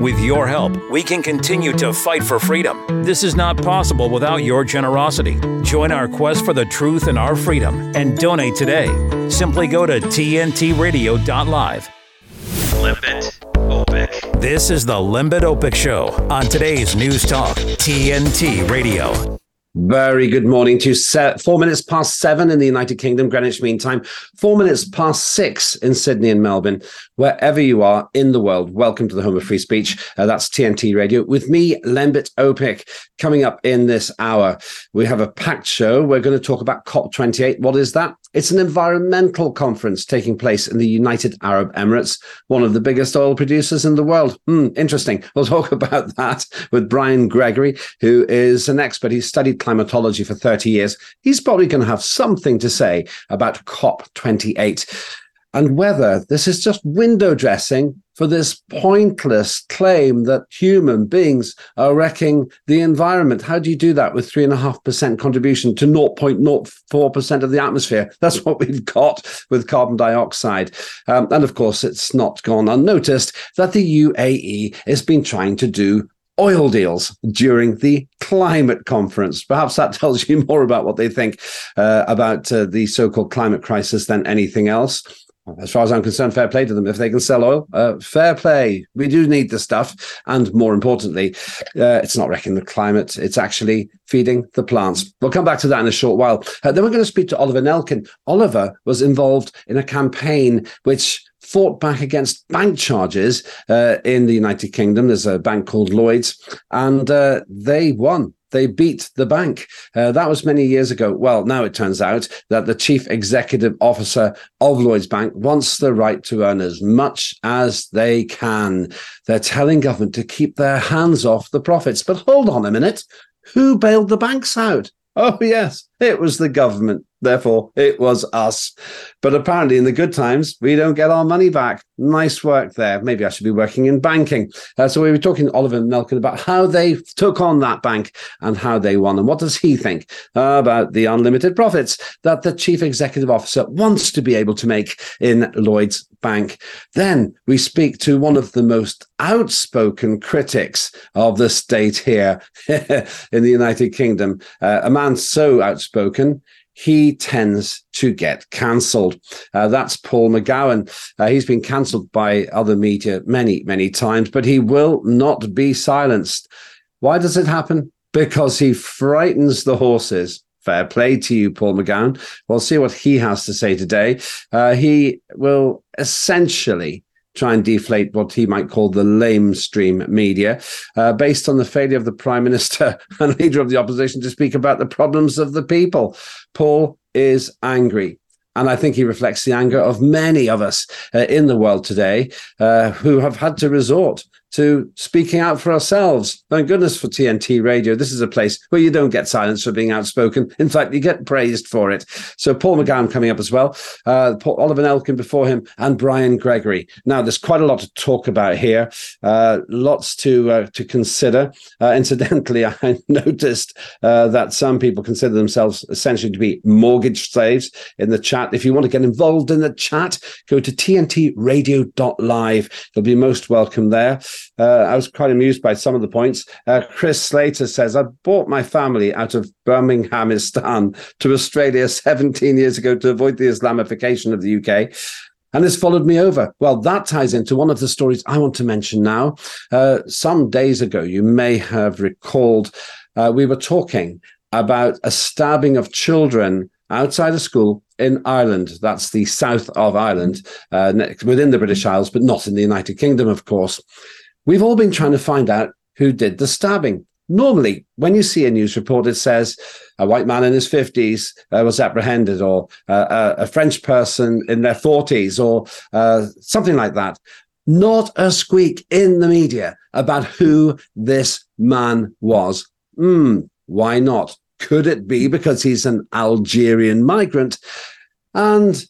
With your help, we can continue to fight for freedom. This is not possible without your generosity. Join our quest for the truth and our freedom and donate today. Simply go to tntradio.live. Lembit Öpik. This is the Lembit Öpik Show on today's News Talk, TNT Radio. Very good morning to four minutes past seven in the United Kingdom, Greenwich Mean Time, four minutes past six in Sydney and Melbourne. Wherever you are in the world, welcome to the home of free speech. Uh, that's TNT Radio with me, Lembit Öpik. Coming up in this hour, we have a packed show. We're going to talk about COP28. What is that? It's an environmental conference taking place in the United Arab Emirates, one of the biggest oil producers in the world. Hmm, interesting. We'll talk about that with Brian Gregory, who is an expert. He's studied climatology for 30 years. He's probably going to have something to say about COP28 and whether this is just window dressing for this pointless claim that human beings are wrecking the environment. How do you do that with 3.5% contribution to 0.04% of the atmosphere? That's what we've got with carbon dioxide. Um, and of course, it's not gone unnoticed that the UAE has been trying to do oil deals during the climate conference. Perhaps that tells you more about what they think uh, about uh, the so called climate crisis than anything else. As far as I'm concerned, fair play to them. If they can sell oil, uh, fair play. We do need the stuff. And more importantly, uh, it's not wrecking the climate, it's actually feeding the plants. We'll come back to that in a short while. Uh, then we're going to speak to Oliver Nelkin. Oliver was involved in a campaign which fought back against bank charges uh, in the United Kingdom. There's a bank called Lloyd's, and uh, they won. They beat the bank. Uh, that was many years ago. Well, now it turns out that the chief executive officer of Lloyd's Bank wants the right to earn as much as they can. They're telling government to keep their hands off the profits. But hold on a minute. Who bailed the banks out? Oh, yes, it was the government. Therefore, it was us. But apparently, in the good times, we don't get our money back. Nice work there. Maybe I should be working in banking. Uh, so we were talking to Oliver Nelkin about how they took on that bank and how they won. And what does he think uh, about the unlimited profits that the chief executive officer wants to be able to make in Lloyd's Bank? Then we speak to one of the most outspoken critics of the state here in the United Kingdom, uh, a man so outspoken he tends to get cancelled. Uh, that's Paul McGowan. Uh, he's been cancelled by other media many, many times, but he will not be silenced. Why does it happen? Because he frightens the horses. Fair play to you, Paul McGowan. We'll see what he has to say today. Uh, he will essentially try and deflate what he might call the lamestream media, uh, based on the failure of the prime minister and leader of the opposition to speak about the problems of the people. Paul is angry. And I think he reflects the anger of many of us uh, in the world today uh, who have had to resort to speaking out for ourselves. Thank goodness for TNT Radio. This is a place where you don't get silence for being outspoken. In fact, you get praised for it. So Paul McGowan coming up as well, uh, Paul, Oliver Nelkin before him, and Brian Gregory. Now, there's quite a lot to talk about here. Uh, lots to uh, to consider. Uh, incidentally, I noticed uh, that some people consider themselves essentially to be mortgage slaves in the chat. If you want to get involved in the chat, go to tntradio.live. You'll be most welcome there. Uh, I was quite amused by some of the points. Uh, Chris Slater says, I bought my family out of Birminghamistan to Australia 17 years ago to avoid the Islamification of the UK and has followed me over. Well, that ties into one of the stories I want to mention now. Uh, some days ago, you may have recalled, uh, we were talking about a stabbing of children outside of school in Ireland. That's the south of Ireland, uh, within the British Isles, but not in the United Kingdom, of course. We've all been trying to find out who did the stabbing. Normally, when you see a news report, it says a white man in his 50s uh, was apprehended, or uh, a French person in their 40s, or uh, something like that. Not a squeak in the media about who this man was. Hmm, why not? Could it be because he's an Algerian migrant? And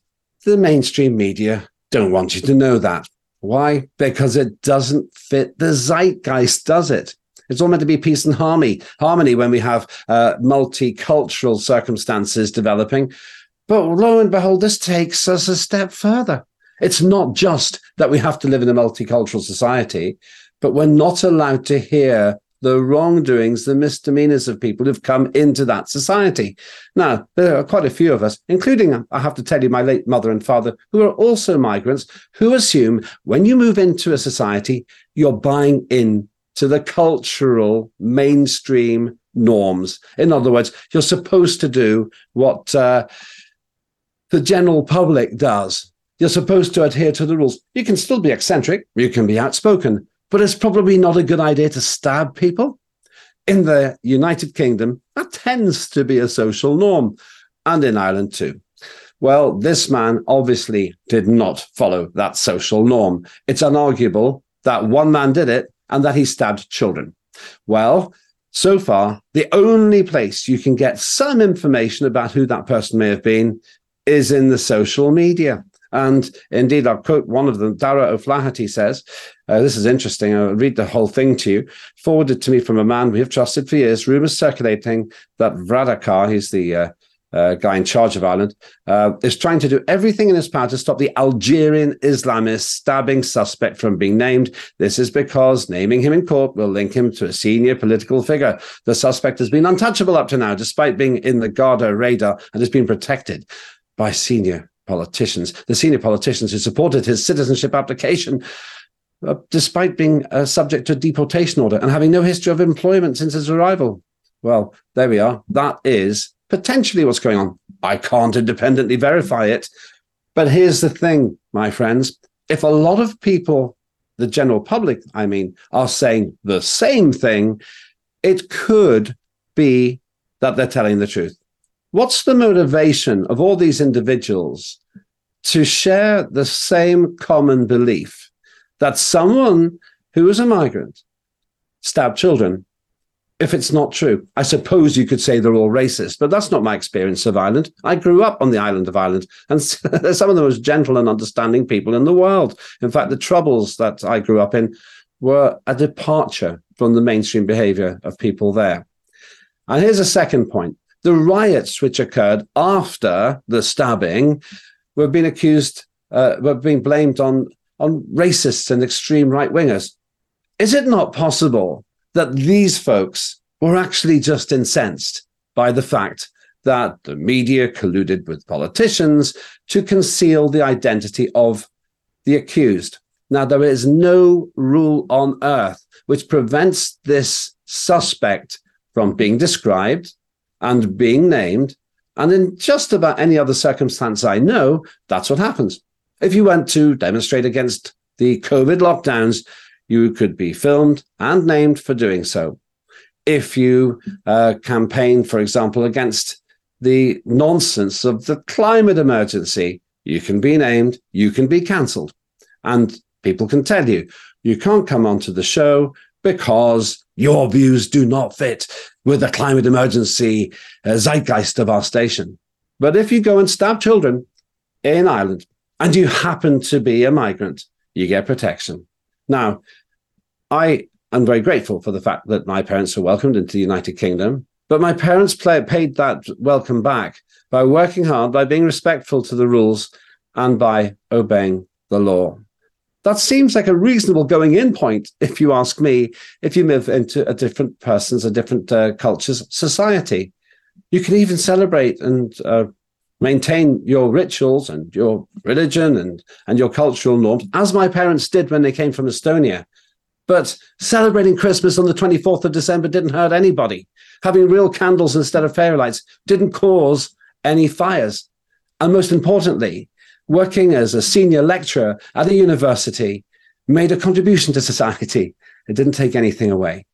the mainstream media don't want you to know that. Why? Because it doesn't fit the zeitgeist, does it? It's all meant to be peace and harmony, harmony when we have uh, multicultural circumstances developing. But lo and behold, this takes us a step further. It's not just that we have to live in a multicultural society, but we're not allowed to hear the wrongdoings, the misdemeanors of people who've come into that society. Now, there are quite a few of us, including, I have to tell you, my late mother and father, who are also migrants, who assume when you move into a society, you're buying in to the cultural mainstream norms. In other words, you're supposed to do what uh, the general public does. You're supposed to adhere to the rules. You can still be eccentric, you can be outspoken, but it's probably not a good idea to stab people. In the United Kingdom, that tends to be a social norm, and in Ireland too. Well, this man obviously did not follow that social norm. It's unarguable that one man did it and that he stabbed children. Well, so far, the only place you can get some information about who that person may have been is in the social media. And indeed, I'll quote one of them. Dara O'Flaherty says, uh, This is interesting. I'll read the whole thing to you. Forwarded to me from a man we have trusted for years. Rumors circulating that Varadkar, he's the uh, uh, guy in charge of Ireland, uh, is trying to do everything in his power to stop the Algerian Islamist stabbing suspect from being named. This is because naming him in court will link him to a senior political figure. The suspect has been untouchable up to now, despite being in the Garda radar and has been protected by senior politicians, the senior politicians who supported his citizenship application, uh, despite being uh, subject to a deportation order and having no history of employment since his arrival. Well, there we are. That is potentially what's going on. I can't independently verify it. But here's the thing, my friends. If a lot of people, the general public, I mean, are saying the same thing, it could be that they're telling the truth. What's the motivation of all these individuals to share the same common belief that someone who is a migrant stabbed children? If it's not true, I suppose you could say they're all racist, but that's not my experience of Ireland. I grew up on the island of Ireland, and they're some of the most gentle and understanding people in the world. In fact, the troubles that I grew up in were a departure from the mainstream behavior of people there. And here's a second point the riots which occurred after the stabbing were being accused, uh, were being blamed on, on racists and extreme right wingers. Is it not possible that these folks were actually just incensed by the fact that the media colluded with politicians to conceal the identity of the accused? Now, there is no rule on earth which prevents this suspect from being described and being named. And in just about any other circumstance I know, that's what happens. If you went to demonstrate against the COVID lockdowns, you could be filmed and named for doing so. If you uh, campaign, for example, against the nonsense of the climate emergency, you can be named, you can be cancelled. And people can tell you, you can't come onto the show because your views do not fit with the climate emergency uh, zeitgeist of our station. But if you go and stab children in Ireland and you happen to be a migrant, you get protection. Now, I am very grateful for the fact that my parents were welcomed into the United Kingdom, but my parents play, paid that welcome back by working hard, by being respectful to the rules, and by obeying the law. That seems like a reasonable going in point, if you ask me, if you move into a different person's, a different uh, culture's society. You can even celebrate and uh, maintain your rituals and your religion and, and your cultural norms, as my parents did when they came from Estonia. But celebrating Christmas on the 24th of December didn't hurt anybody. Having real candles instead of fairy lights didn't cause any fires. And most importantly, working as a senior lecturer at a university, made a contribution to society. It didn't take anything away.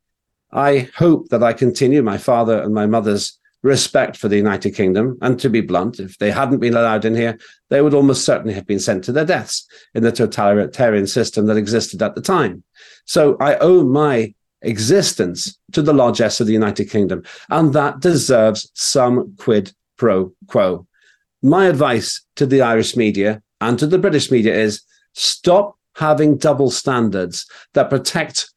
I hope that I continue my father and my mother's respect for the United Kingdom. And to be blunt, if they hadn't been allowed in here, they would almost certainly have been sent to their deaths in the totalitarian system that existed at the time. So I owe my existence to the largesse of the United Kingdom, and that deserves some quid pro quo my advice to the Irish media and to the British media is stop having double standards that protect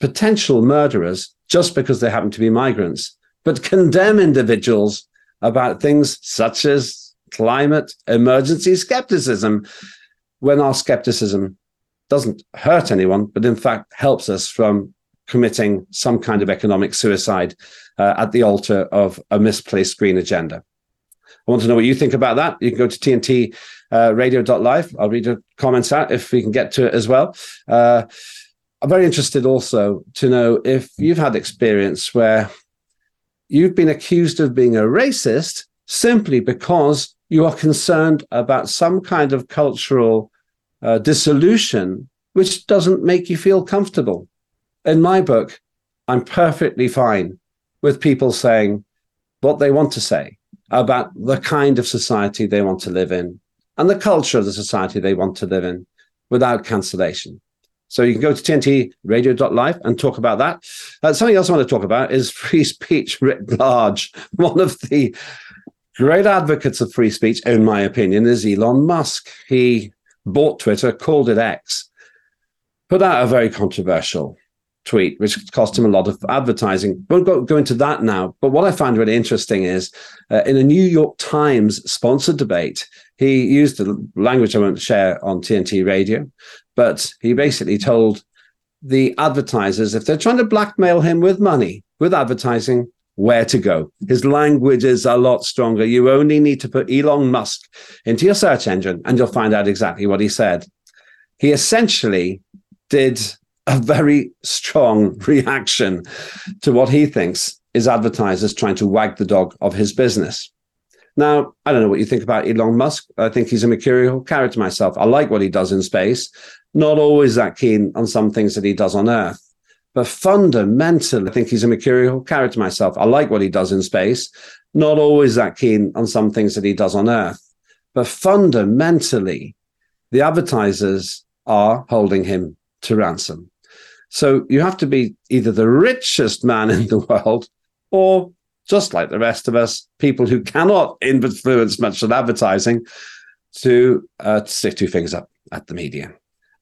potential murderers just because they happen to be migrants, but condemn individuals about things such as climate emergency skepticism when our skepticism doesn't hurt anyone, but in fact helps us from committing some kind of economic suicide uh, at the altar of a misplaced green agenda. I want to know what you think about that. You can go to TNT uh, radio.live. I'll read the comments out if we can get to it as well. Uh, I'm very interested also to know if you've had experience where you've been accused of being a racist simply because you are concerned about some kind of cultural uh, dissolution which doesn't make you feel comfortable. In my book, I'm perfectly fine with people saying what they want to say about the kind of society they want to live in and the culture of the society they want to live in without cancellation. So you can go to tntradio.live and talk about that. Uh, something else I want to talk about is free speech writ large. One of the great advocates of free speech, in my opinion, is Elon Musk. He bought Twitter, called it X, put out a very controversial tweet, which cost him a lot of advertising. Won't go, go into that now. But what I find really interesting is uh, in a New York Times sponsored debate, he used the language I won't share on TNT radio, but he basically told the advertisers if they're trying to blackmail him with money, with advertising, where to go. His language is a lot stronger. You only need to put Elon Musk into your search engine and you'll find out exactly what he said. He essentially did a very strong reaction to what he thinks is advertisers trying to wag the dog of his business. Now, I don't know what you think about Elon Musk. I think he's a mercurial character myself. I like what he does in space. Not always that keen on some things that he does on Earth. But fundamentally, I think he's a mercurial character myself. I like what he does in space. Not always that keen on some things that he does on Earth. But fundamentally, the advertisers are holding him to ransom. So you have to be either the richest man in the world or just like the rest of us, people who cannot influence much of advertising to, uh, to stick two fingers up at the media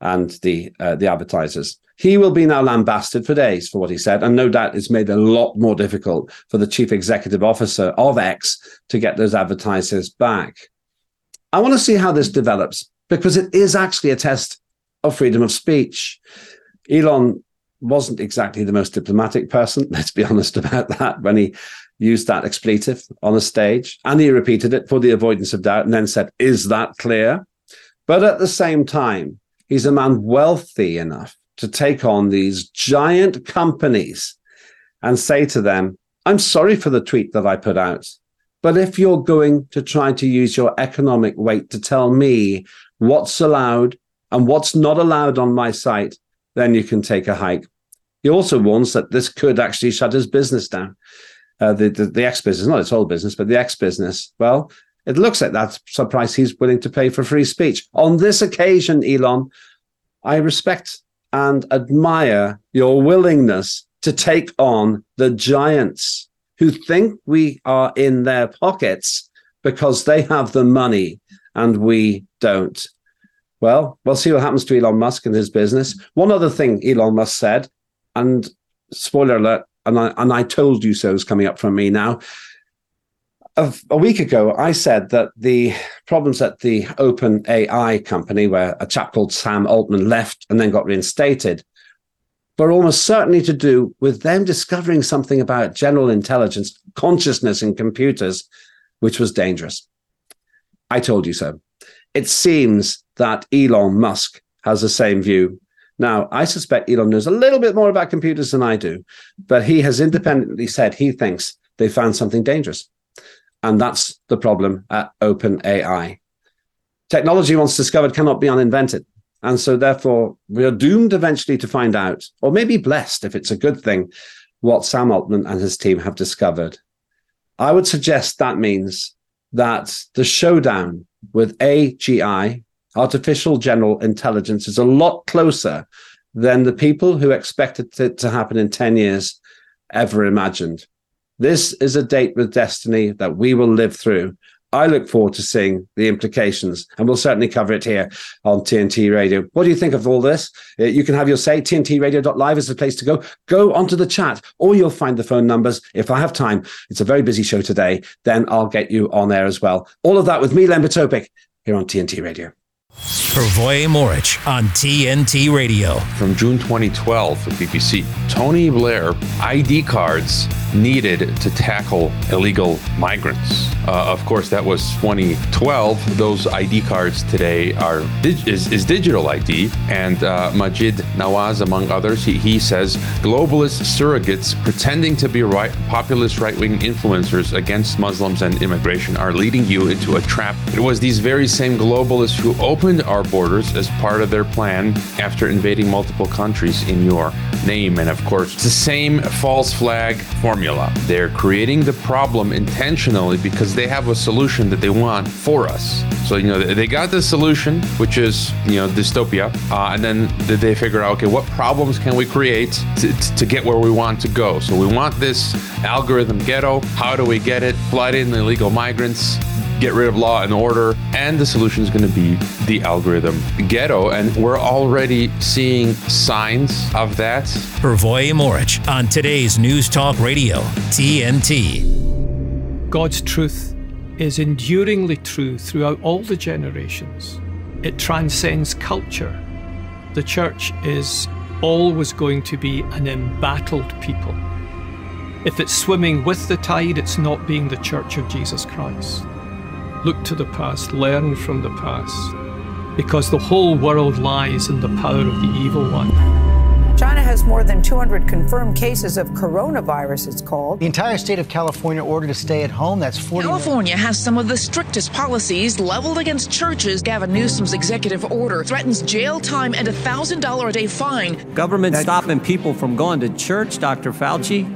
and the uh, the advertisers. He will be now lambasted for days for what he said, and no doubt it's made a lot more difficult for the chief executive officer of X to get those advertisers back. I want to see how this develops because it is actually a test of freedom of speech. Elon wasn't exactly the most diplomatic person, let's be honest about that, when he used that expletive on a stage. And he repeated it for the avoidance of doubt and then said, Is that clear? But at the same time, he's a man wealthy enough to take on these giant companies and say to them, I'm sorry for the tweet that I put out. But if you're going to try to use your economic weight to tell me what's allowed and what's not allowed on my site, then you can take a hike. He also warns that this could actually shut his business down. Uh, the, the, the X business, not its whole business, but the X business. Well, it looks like that's the price he's willing to pay for free speech. On this occasion, Elon, I respect and admire your willingness to take on the giants who think we are in their pockets because they have the money and we don't. Well, we'll see what happens to Elon Musk and his business. One other thing Elon Musk said, and spoiler alert, and I, and I told you so is coming up from me now. A, a week ago, I said that the problems at the Open AI company, where a chap called Sam Altman left and then got reinstated, were almost certainly to do with them discovering something about general intelligence, consciousness in computers, which was dangerous. I told you so. It seems that Elon Musk has the same view now, I suspect Elon knows a little bit more about computers than I do, but he has independently said he thinks they found something dangerous. And that's the problem at OpenAI. Technology once discovered cannot be uninvented. And so, therefore, we are doomed eventually to find out, or maybe blessed if it's a good thing, what Sam Altman and his team have discovered. I would suggest that means that the showdown with AGI, artificial general intelligence is a lot closer than the people who expected it to happen in 10 years ever imagined. This is a date with destiny that we will live through. I look forward to seeing the implications, and we'll certainly cover it here on TNT Radio. What do you think of all this? Uh, you can have your say. TNTRadio.live is the place to go. Go onto the chat, or you'll find the phone numbers. If I have time, it's a very busy show today, then I'll get you on there as well. All of that with me, Lembit Öpik, here on TNT Radio. Pervoy Morich on TNT Radio. From June 2012 for BBC, Tony Blair ID cards needed to tackle illegal migrants. Uh, of course, that was 2012. Those ID cards today are is, is digital ID, and uh, Maajid Nawaz, among others, he, he says globalist surrogates pretending to be right, populist right-wing influencers against Muslims and immigration are leading you into a trap. It was these very same globalists who opened our borders as part of their plan after invading multiple countries in your name, and of course, it's the same false flag formula formula. They're creating the problem intentionally because they have a solution that they want for us. So, you know, they got the solution, which is, you know, dystopia. Uh, and then they figure out, okay, what problems can we create to, to get where we want to go? So we want this algorithm ghetto. How do we get it? Flood in illegal migrants, get rid of law and order. And the solution is going to be the algorithm ghetto. And we're already seeing signs of that. Pervoy Morich on today's News Talk Radio, TNT. God's truth is enduringly true throughout all the generations. It transcends culture. The church is always going to be an embattled people. If it's swimming with the tide, it's not being the church of Jesus Christ. Look to the past, learn from the past, because the whole world lies in the power of the evil one. China has more than 200 confirmed cases of coronavirus, it's called. The entire state of California ordered to stay at home. That's 40. California has some of the strictest policies leveled against churches. Gavin Newsom's executive order threatens jail time and a $1,000 a day fine. Government stopping people from going to church, Dr. Fauci.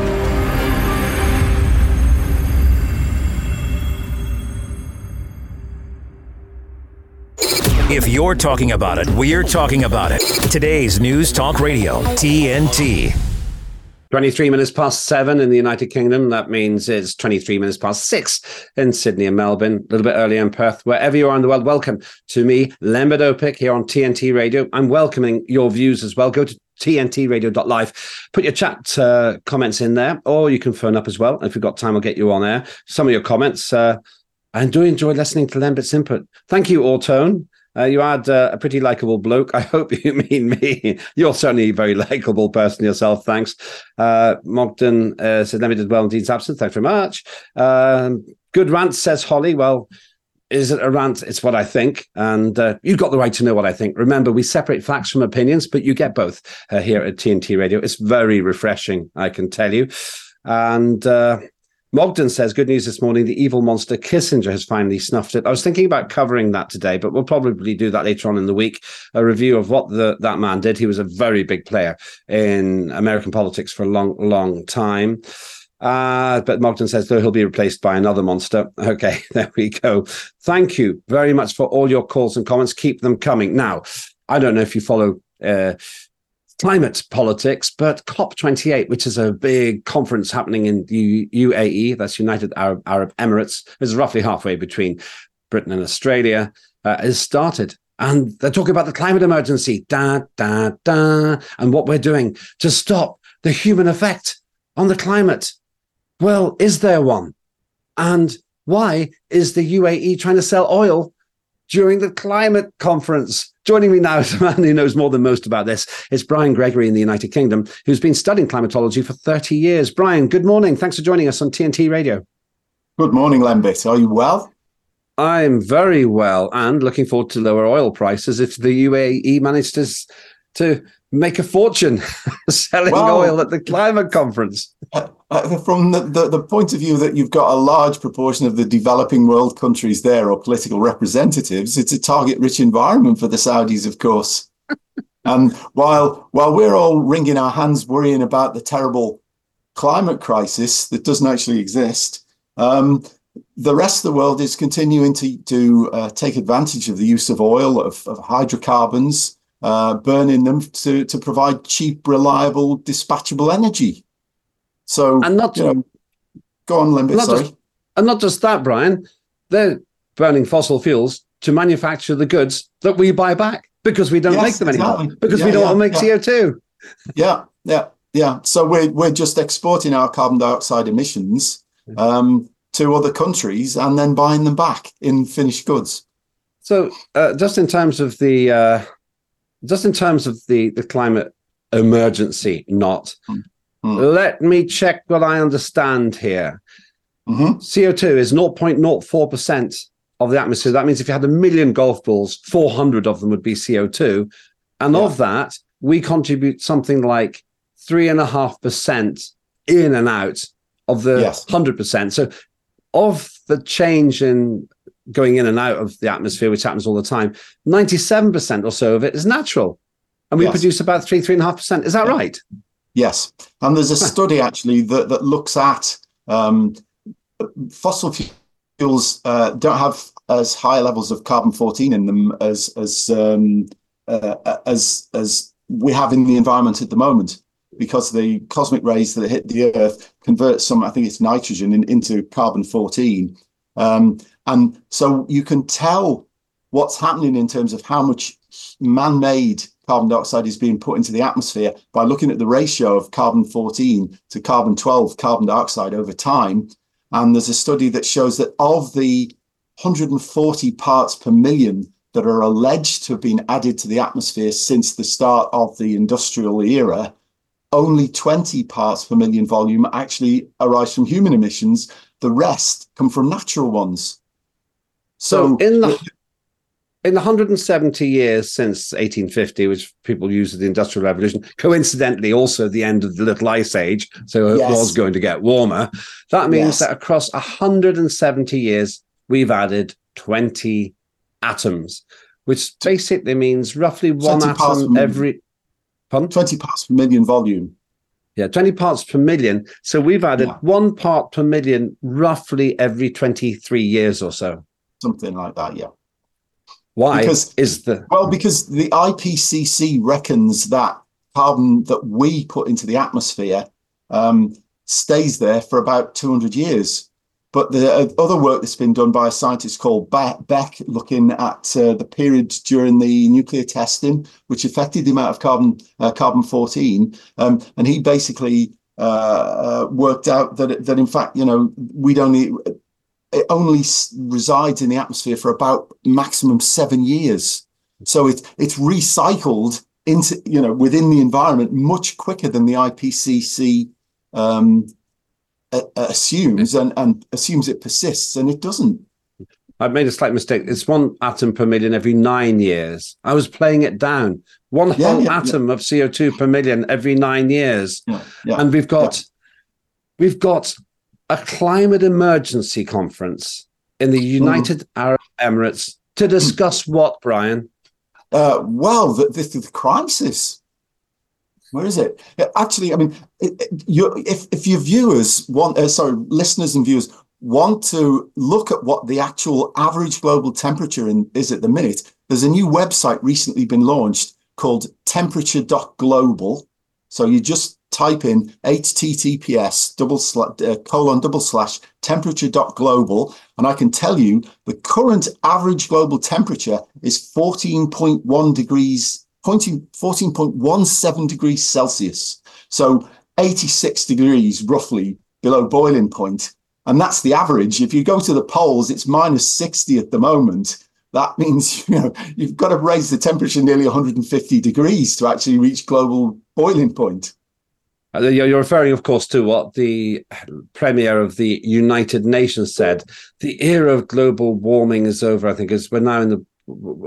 If you're talking about it, we're talking about it. Today's News Talk Radio, TNT. 23 minutes past seven in the United Kingdom. That means it's 23 minutes past six in Sydney and Melbourne, a little bit earlier in Perth. Wherever you are in the world, welcome to me, Lembit Öpik, here on TNT Radio. I'm welcoming your views as well. Go to tntradio.live. Put your chat uh, comments in there, or you can phone up as well. If we've got time, we'll get you on air. Some of your comments. Uh, I do enjoy listening to Lambert's input. Thank you, Ortone. Uh, you had uh, a pretty likable bloke. I hope you mean me. You're certainly a very likable person yourself. Thanks. Uh, Mogden uh, said, did well in Dean's absence. Thanks very much. Um, good rant, says Holly. Well, is it a rant? It's what I think. And uh, you've got the right to know what I think. Remember, we separate facts from opinions, but you get both uh, here at TNT Radio. It's very refreshing, I can tell you. And uh, Mogden says, good news this morning. The evil monster Kissinger has finally snuffed it. I was thinking about covering that today, but we'll probably do that later on in the week. A review of what the, that man did. He was a very big player in American politics for a long, long time. Uh, but Mogden says, though, he'll be replaced by another monster. Okay, there we go. Thank you very much for all your calls and comments. Keep them coming. Now, I don't know if you follow uh, climate politics, but COP28, which is a big conference happening in the UAE, that's United Arab, Arab Emirates, is roughly halfway between Britain and Australia, uh, has started. And they're talking about the climate emergency, da, da, da, and what we're doing to stop the human effect on the climate. Well, is there one? And why is the UAE trying to sell oil during the climate conference? Joining me now is a man who knows more than most about this. It's Brian Gregory in the United Kingdom, who's been studying climatology for 30 years. Brian, good morning. Thanks for joining us on TNT Radio. Good morning, Lembit. Are you well? I'm very well and looking forward to lower oil prices if the UAE manages to make a fortune selling well, oil at the climate conference. Uh, from the, the, the, point of view that you've got a large proportion of the developing world countries there or political representatives, it's a target rich environment for the Saudis, of course. and while while we're all wringing our hands worrying about the terrible climate crisis that doesn't actually exist, um, the rest of the world is continuing to, to uh, take advantage of the use of oil, of, of hydrocarbons, uh, burning them to, to provide cheap, reliable, dispatchable energy. So, and not you know, go on, Lembit. Sorry, just, and not just that, Brian. They're burning fossil fuels to manufacture the goods that we buy back because we don't yes, make them exactly. anymore because yeah, we don't yeah, make yeah. CO two. Yeah, yeah, yeah. So we're we're just exporting our carbon dioxide emissions um, to other countries and then buying them back in finished goods. So, uh, just in terms of the uh, just in terms of the the climate emergency, not. Mm. Let me check what I understand here. Mm-hmm. CO2 is 0.04% of the atmosphere. That means if you had a million golf balls, 400 of them would be CO2. And yeah. of that, we contribute something like 3.5% in and out of the yes. 100%. So, of the change in going in and out of the atmosphere, which happens all the time, 97% or so of it is natural. And we yes. produce about three, three and a half percent. Is that yeah. right? Yes. And there's a study actually that, that looks at um, fossil fuels uh, don't have as high levels of carbon 14 in them as as um, uh, as as we have in the environment at the moment because the cosmic rays that hit the earth convert some i think it's nitrogen in, into carbon 14 um, and so you can tell what's happening in terms of how much man-made carbon dioxide is being put into the atmosphere by looking at the ratio of carbon 14 to carbon 12 carbon dioxide over time. And there's a study that shows that of the 140 parts per million that are alleged to have been added to the atmosphere since the start of the industrial era, only 20 parts per million volume actually arise from human emissions. The rest come from natural ones. So, so in the in the 170 years since 1850, which people use as the Industrial Revolution, coincidentally also the end of the Little Ice Age, so it yes. was going to get warmer. That means yes. that across 170 years, we've added 20 atoms, which basically means roughly one atom every. Pardon? 20 parts per million volume. Yeah, 20 parts per million. So we've added yeah. one part per million roughly every 23 years or so. Something like that, yeah. Why because, is the well because the IPCC reckons that carbon that we put into the atmosphere um, stays there for about 200 years. But the uh, other work that's been done by a scientist called Beck, looking at uh, the period during the nuclear testing, which affected the amount of carbon uh, carbon 14, um, and he basically uh, uh, worked out that that in fact, you know, we'd only it only resides in the atmosphere for about maximum seven years. So it, it's recycled into, you know, within the environment much quicker than the IPCC um, assumes and, and assumes it persists, and it doesn't. I've made a slight mistake. It's one atom per million every nine years. I was playing it down. One yeah, whole yeah, atom yeah. of CO2 per million every nine years. And we've got we've got a climate emergency conference in the United mm. Arab Emirates to discuss what, Brian? Uh, well, the, the, the crisis. Where is it? Actually, I mean, you, if if your viewers want, uh, sorry, listeners and viewers want to look at what the actual average global temperature in, is at the minute, there's a new website recently been launched called temperature.global. So you just type in https double uh, colon double slash temperature.global and i can tell you the current average global temperature is 14.1 degrees 14.17 degrees celsius. So 86 degrees roughly below boiling point. And that's the average. If you go to the poles it's minus 60 at the moment. That means you know you've got to raise the temperature nearly 150 degrees to actually reach global boiling point you're referring, of course, to what the premier of the United Nations said. The era of global warming is over. I think is we're now in the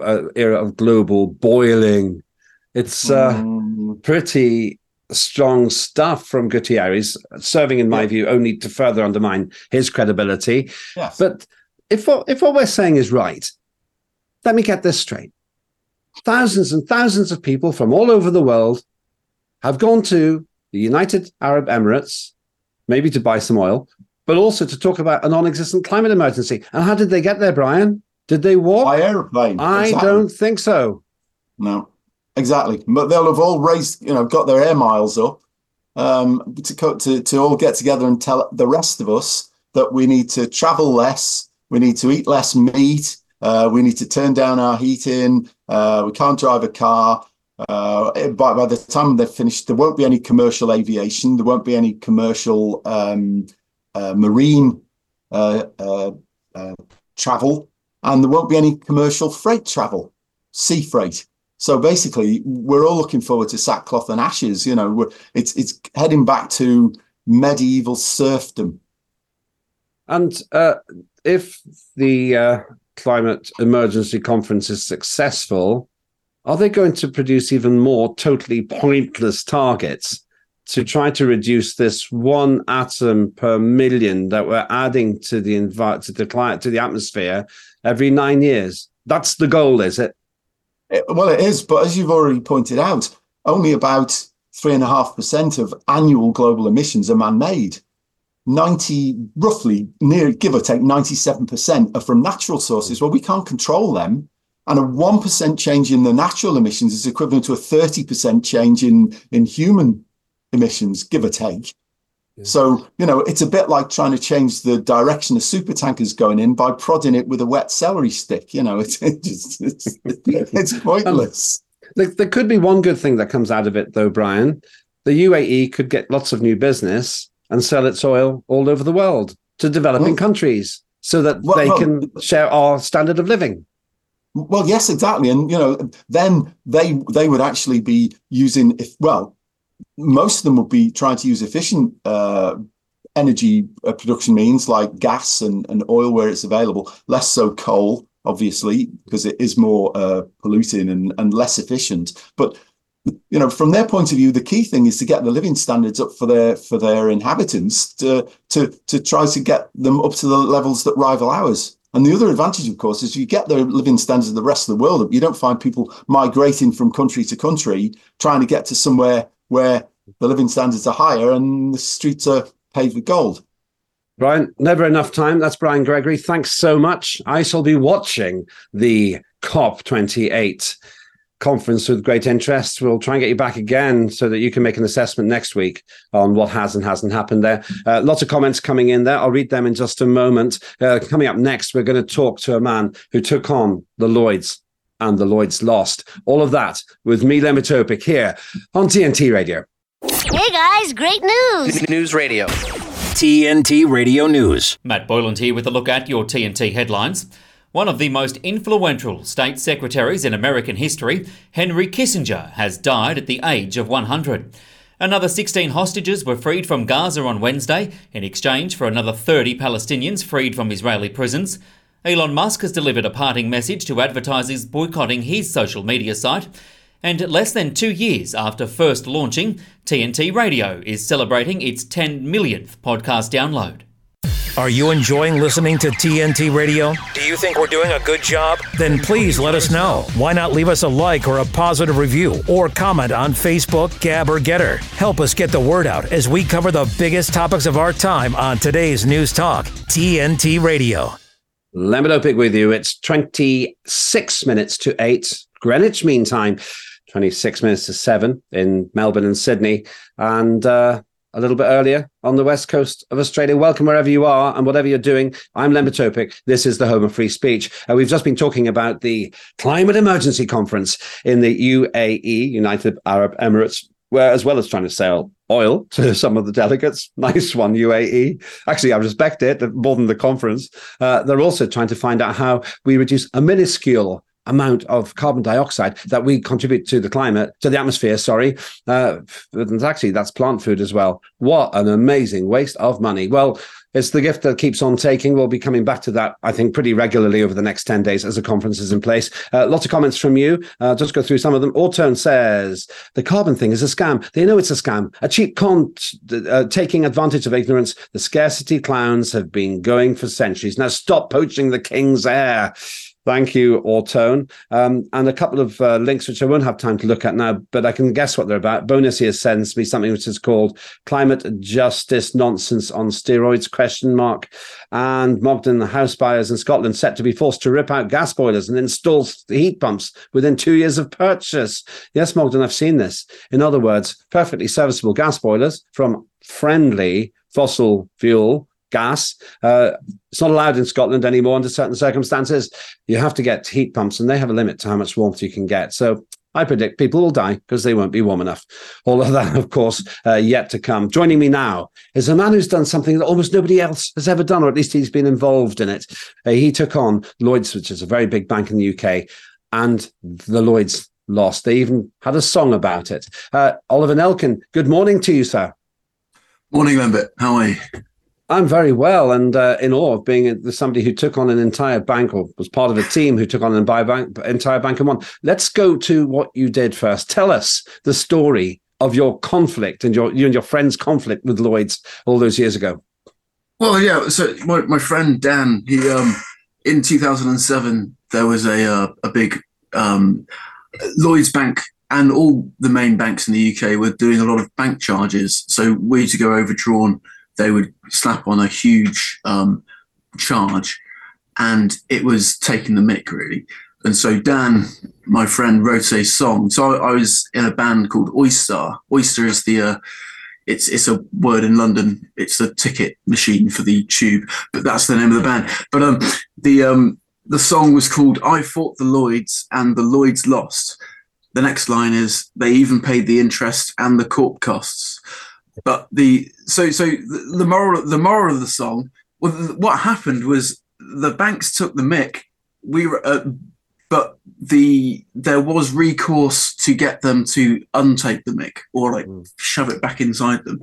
uh, era of global boiling. It's uh, mm. pretty strong stuff from Guterres, serving, in my yeah. view, only to further undermine his credibility. Yes. But if what, if what we're saying is right, let me get this straight. Thousands and thousands of people from all over the world have gone to the United Arab Emirates, maybe to buy some oil, but also to talk about a non existent climate emergency. And how did they get there, Brian? Did they walk? By airplane. I exactly. don't think so. No, exactly. But they'll have all raised, you know, got their air miles up um, to, to, to all get together and tell the rest of us that we need to travel less, we need to eat less meat, uh, we need to turn down our heating, uh, we can't drive a car. Uh, by, by the time they're finished, there won't be any commercial aviation. There won't be any commercial um, uh, marine uh, uh, uh, travel, and there won't be any commercial freight travel, sea freight. So basically, we're all looking forward to sackcloth and ashes. You know, it's it's heading back to medieval serfdom. And uh, if the climate emergency conference is successful, are they going to produce even more totally pointless targets to try to reduce this one atom per million that we're adding to the envi- to the climate to the atmosphere every nine years? That's the goal, is it? it well, it is, but as you've already pointed out, only about three and a half percent of annual global emissions are man-made. 90 roughly near give or take 97% are from natural sources well we can't control them and a 1% change in the natural emissions is equivalent to a 30% change in, in human emissions, give or take. Yeah. So, you know, it's a bit like trying to change the direction a super tanker's going in by prodding it with a wet celery stick. You know, it's, it's, it's, it's um, pointless. There, there could be one good thing that comes out of it, though, Brian. The UAE could get lots of new business and sell its oil all over the world to developing well, countries so that well, they well, can share our standard of living. Well, yes, exactly, and you know, then they they would actually be using if well, most of them would be trying to use efficient uh, energy uh, production means like gas and, and oil where it's available, less so coal, obviously, because it is more uh, polluting and, and less efficient. But you know, from their point of view, the key thing is to get the living standards up for their for their inhabitants to to to try to get them up to the levels that rival ours. And the other advantage, of course, is you get the living standards of the rest of the world. You don't find people migrating from country to country trying to get to somewhere where the living standards are higher and the streets are paved with gold. Brian, never enough time. That's Brian Gregory. Thanks so much. I shall be watching the COP28 conference with great interest. We'll try and get you back again so that you can make an assessment next week on what has and hasn't happened there. Uh, lots of comments coming in there. I'll read them in just a moment. Uh, coming up next, we're going to talk to a man who took on the Lloyds and the Lloyds lost. All of that with me, Lembit Öpik, here on TNT Radio. Hey guys, great news! News Radio. TNT Radio News. Matt Boyland here with a look at your TNT headlines. One of the most influential state secretaries in American history, Henry Kissinger, has died at the age of 100. Another 16 hostages were freed from Gaza on Wednesday in exchange for another 30 Palestinians freed from Israeli prisons. Elon Musk has delivered a parting message to advertisers boycotting his social media site. And less than two years after first launching, TNT Radio is celebrating its 10 millionth podcast download. Are you enjoying listening to TNT Radio? Do you think we're doing a good job? Then please let us know. Why not leave us a like or a positive review or comment on Facebook, Gab, or Getter? Help us get the word out as we cover the biggest topics of our time on today's News Talk, TNT Radio. Lembit with you. It's 26 minutes to 8 Greenwich Mean Time, 26 minutes to 7 in Melbourne and Sydney. And uh, a little bit earlier on the west coast of Australia. Welcome wherever you are and whatever you're doing. I'm Len. This is the home of free speech. Uh, we've just been talking about the climate emergency conference in the UAE, United Arab Emirates, where as well as trying to sell oil to some of the delegates. Nice one, UAE. Actually, I respect it more than the conference. Uh, they're also trying to find out how we reduce a minuscule amount of carbon dioxide that we contribute to the climate, to the atmosphere, sorry. Uh, actually, that's plant food as well. What an amazing waste of money. Well, it's the gift that keeps on taking. We'll be coming back to that, I think, pretty regularly over the next 10 days as the conference is in place. Uh, lots of comments from you. Uh, just go through some of them. Auturn says the carbon thing is a scam. They know it's a scam, a cheap con uh, taking advantage of ignorance. The scarcity clowns have been going for centuries. Now stop poaching the king's heir. Thank you, Ortone. Um, and a couple of uh, links which I won't have time to look at now, but I can guess what they're about. Bonus here sends me something which is called "Climate Justice Nonsense on Steroids?" Question mark. And Mogden the house buyers in Scotland set to be forced to rip out gas boilers and install heat pumps within two years of purchase. Yes, Mogden, I've seen this. In other words, perfectly serviceable gas boilers from friendly fossil fuel gas. Uh, it's not allowed in Scotland anymore under certain circumstances. You have to get heat pumps, and they have a limit to how much warmth you can get. So I predict people will die because they won't be warm enough. All of that, of course, uh, yet to come. Joining me now is a man who's done something that almost nobody else has ever done, or at least he's been involved in it. Uh, he took on Lloyds, which is a very big bank in the UK, and the Lloyds lost. They even had a song about it. Uh, Oliver Nelkin, good morning to you, sir. Morning, Lembit. How are you? I'm very well and uh, in awe of being somebody who took on an entire bank or was part of a team who took on an entire bank and won. Let's go to what you did first. Tell us the story of your conflict and your you and your friend's conflict with Lloyd's all those years ago. Well, yeah. So my, my friend Dan, he um, in 2007 there was a uh, a big um, Lloyd's Bank and all the main banks in the UK were doing a lot of bank charges. So we to go overdrawn they would slap on a huge um, charge, and it was taking the mick really. And so Dan, my friend, wrote a song. So I, I was in a band called Oyster. Oyster is the uh, it's it's a word in London. It's the ticket machine for the tube, but that's the name of the band. But um, the um, the song was called "I Fought the Lloyds and the Lloyds Lost." The next line is "They even paid the interest and the court costs." But the so so the moral the moral of the song, well, what happened was the banks took the mick. We were, uh, but the there was recourse to get them to untake the mick or like mm. shove it back inside them,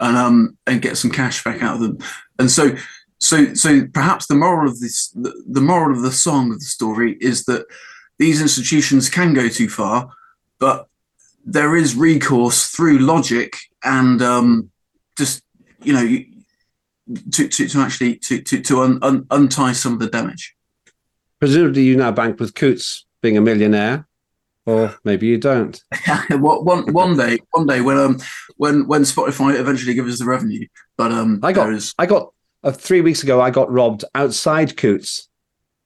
and um and get some cash back out of them. And so so so perhaps the moral of this the, the moral of the song of the story is that these institutions can go too far, but there is recourse through logic and um, just you know to, to, to actually to to, to un, un, untie some of the damage. Presumably, you now bank with Coutts being a millionaire, or maybe you don't. one one day, one day when um when when Spotify eventually gives us the revenue, but um I got is... I got uh, three weeks ago I got robbed outside Coutts.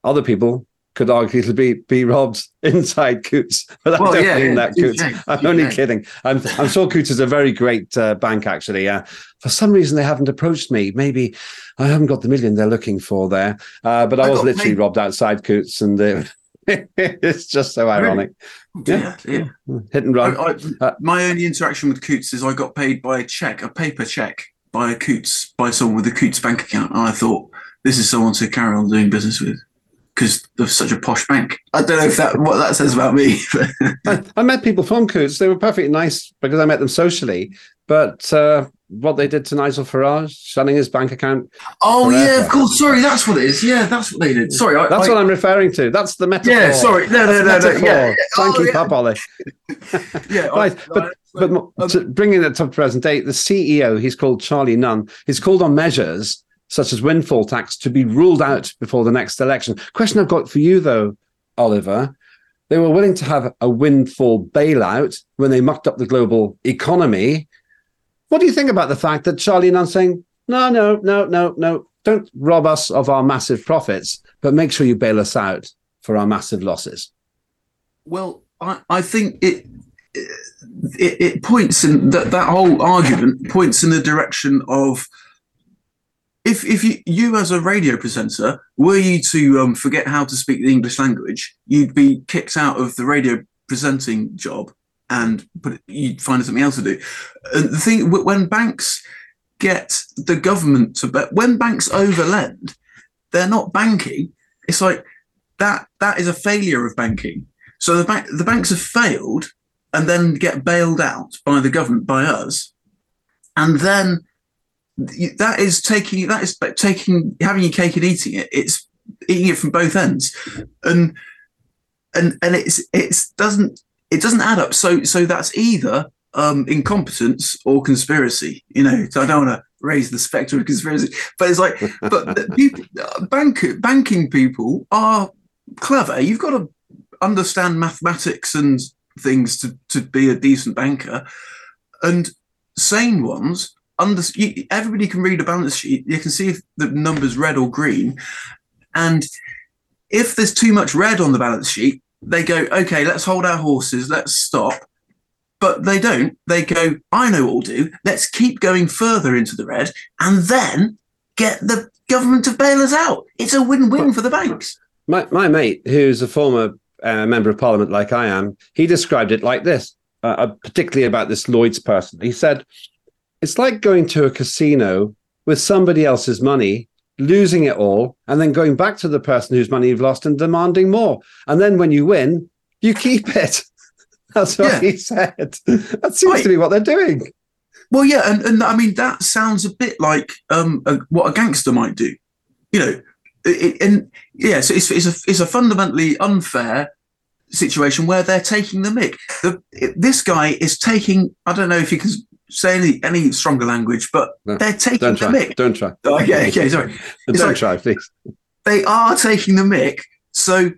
Other people could arguably be, be robbed inside Coutts, But I well, don't yeah, mean that, Coutts. I'm only kidding. I'm, I'm sure Coutts is a very great uh, bank, actually. Uh, for some reason, they haven't approached me. Maybe I haven't got the million they're looking for there. Uh, but I, I was literally paid. robbed outside Coutts, and uh, it's just so ironic. Really? Yeah, yeah, yeah. Hit and run. I, I, uh, my only interaction with Coutts is I got paid by a check, a paper check, by a Coutts, by someone with a Coutts bank account. And I thought, this is someone to carry on doing business with because they're such a posh bank. I don't know if that what that says about me. I, I, met people from Coutts. They were perfectly nice because I met them socially. But uh, what they did to Nigel Farage, shutting his bank account. Oh forever. yeah, of course. Sorry, that's what it is. Yeah, that's what they did. Sorry, I, that's I, what I'm referring to. That's the metaphor. Yeah, sorry. No, no, no, no. Yeah, Thank oh, you, yeah. Ollie. yeah, right. but but um, bringing it to present day, the CEO, he's called Charlie Nunn. He's called on measures such as windfall tax, to be ruled out before the next election. Question I've got for you, though, Oliver. They were willing to have a windfall bailout when they mucked up the global economy. What do you think about the fact that Charlie Nunn's saying, no, no, no, no, no, don't rob us of our massive profits, but make sure you bail us out for our massive losses? Well, I, I think it, it it points in that that whole argument points in the direction of if if you, you as a radio presenter were you to um, forget how to speak the English language, you'd be kicked out of the radio presenting job and put you'd find something else to do. And the thing when banks get the government to bet when banks overlend, they're not banking. It's like that that is a failure of banking. So the bank the banks have failed and then get bailed out by the government by us, and then that is taking that is taking having your cake and eating it. It's eating it from both ends, and and and it's it's doesn't it doesn't add up. So so that's either um, incompetence or conspiracy. You know, so I don't want to raise the specter of conspiracy, but it's like, but people, bank banking people are clever. You've got to understand mathematics and things to to be a decent banker, and sane ones under, you, everybody can read a balance sheet. You can see if the number's red or green. And if there's too much red on the balance sheet, they go, okay, let's hold our horses, let's stop. But they don't. They go, I know what we'll do. Let's keep going further into the red and then get the government to bail us out. It's a win win for the banks. My, my mate, who's a former uh, member of parliament like I am, he described it like this, uh, uh particularly about this Lloyd's person. He said, it's like going to a casino with somebody else's money, losing it all, and then going back to the person whose money you've lost and demanding more. And then when you win, you keep it. That's what yeah. he said. That seems right. to be what they're doing. Well, yeah, and, and I mean that sounds a bit like um, a, what a gangster might do. You know, it, and yeah, so it's, it's a it's a fundamentally unfair situation where they're taking the mick. The, this guy is taking. I don't know if you can say any, any stronger language, but no, they're taking don't the try, mick. Don't try. Oh, okay, okay, sorry. don't like, try, please. They are taking the mick. So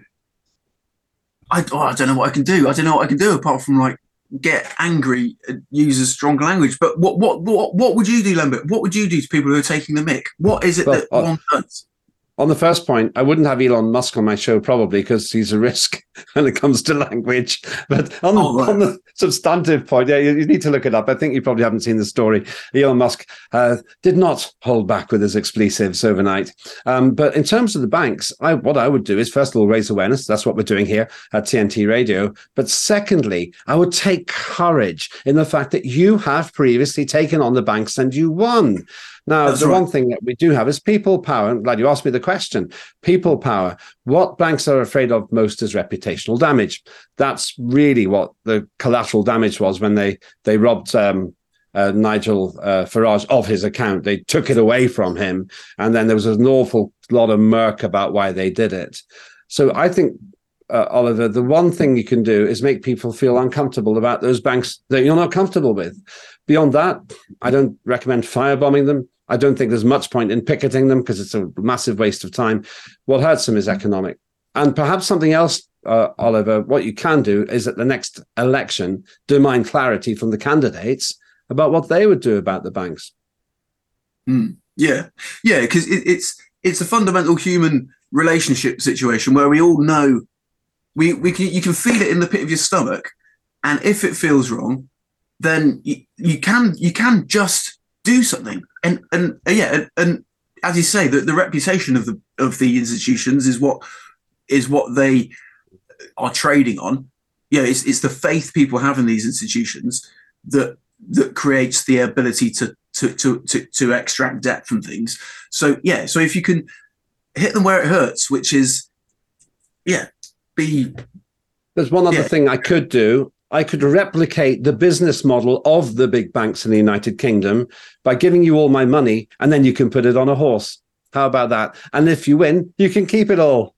I, oh, I don't know what I can do. I don't know what I can do apart from like get angry and use a stronger language. But what what what what would you do, Lembit? What would you do to people who are taking the mick? What is it well, that uh, one does? On the first point, I wouldn't have Elon Musk on my show probably because he's a risk when it comes to language. But on, oh, right. on the substantive point, yeah, you, you, need to look it up. I think you probably haven't seen the story. Elon Musk uh, did not hold back with his expletives overnight. Um, but in terms of the banks, I, what I would do is first of all raise awareness. That's what we're doing here at TNT Radio. But secondly, I would take courage in the fact that you have previously taken on the banks and you won. Now, That's the right. one thing that we do have is people power. I'm glad you asked me the question. People power. What banks are afraid of most is reputational damage. That's really what the collateral damage was when they they robbed um, uh, Nigel uh, Farage of his account. They took it away from him, and then there was an awful lot of murk about why they did it. So I think uh, Oliver, the one thing you can do is make people feel uncomfortable about those banks that you're not comfortable with. Beyond that, I don't recommend firebombing them. I don't think there's much point in picketing them because it's a massive waste of time. What hurts them is economic. And perhaps something else, uh, Oliver, what you can do is at the next election, demand clarity from the candidates about what they would do about the banks. Mm, yeah, yeah, because it, it's it's a fundamental human relationship situation where we all know we we can you can feel it in the pit of your stomach, and if it feels wrong, then you, you can you can just do something. And and uh, yeah, and, and as you say, the, the reputation of the of the institutions is what is what they are trading on. Yeah, it's it's the faith people have in these institutions that that creates the ability to to to to, to extract debt from things. So yeah, so if you can hit them where it hurts, which is yeah, be there's one other yeah. thing I could do, I could replicate the business model of the big banks in the United Kingdom by giving you all my money and then you can put it on a horse. How about that? And if you win, you can keep it all.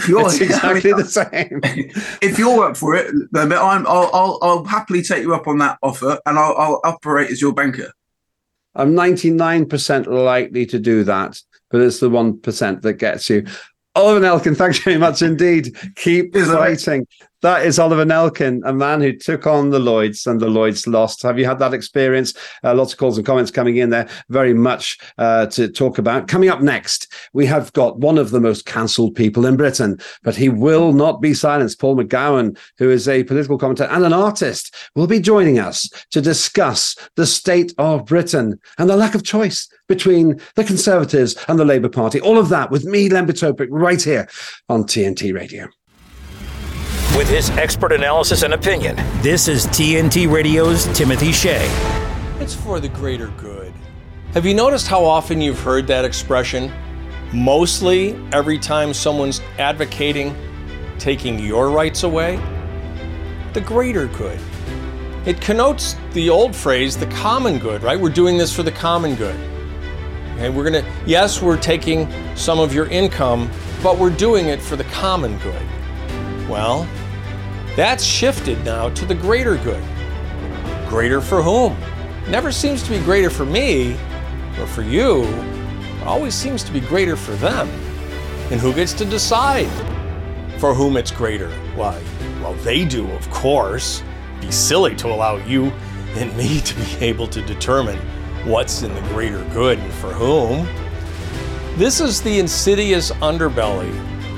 You're, it's exactly I mean, the same. If you're up for it, then I'm, I'll, I'll, I'll happily take you up on that offer and I'll, I'll operate as your banker. I'm 99% likely to do that, but it's the 1% that gets you. Oliver Nelkin, thanks very much indeed. Keep fighting. That is Oliver Nelkin, a man who took on the Lloyds and the Lloyds lost. Have you had that experience? Uh, lots of calls and comments coming in there. Very much uh, to talk about. Coming up next, we have got one of the most cancelled people in Britain, but he will not be silenced. Paul McGowan, who is a political commentator and an artist, will be joining us to discuss the state of Britain and the lack of choice between the Conservatives and the Labour Party. All of that with me, Lembit Öpik, right here on TNT Radio. With his expert analysis and opinion, this is TNT Radio's Timothy Shea. It's for the greater good. Have you noticed how often you've heard that expression? Mostly every time someone's advocating taking your rights away? The greater good. It connotes the old phrase, the common good, right? We're doing this for the common good. And we're gonna, yes, we're taking some of your income, but we're doing it for the common good. Well, that's shifted now to the greater good. Greater for whom? Never seems to be greater for me or for you. Always seems to be greater for them. And who gets to decide for whom it's greater? Why? Well, they do, of course. Be silly to allow you and me to be able to determine what's in the greater good and for whom. This is the insidious underbelly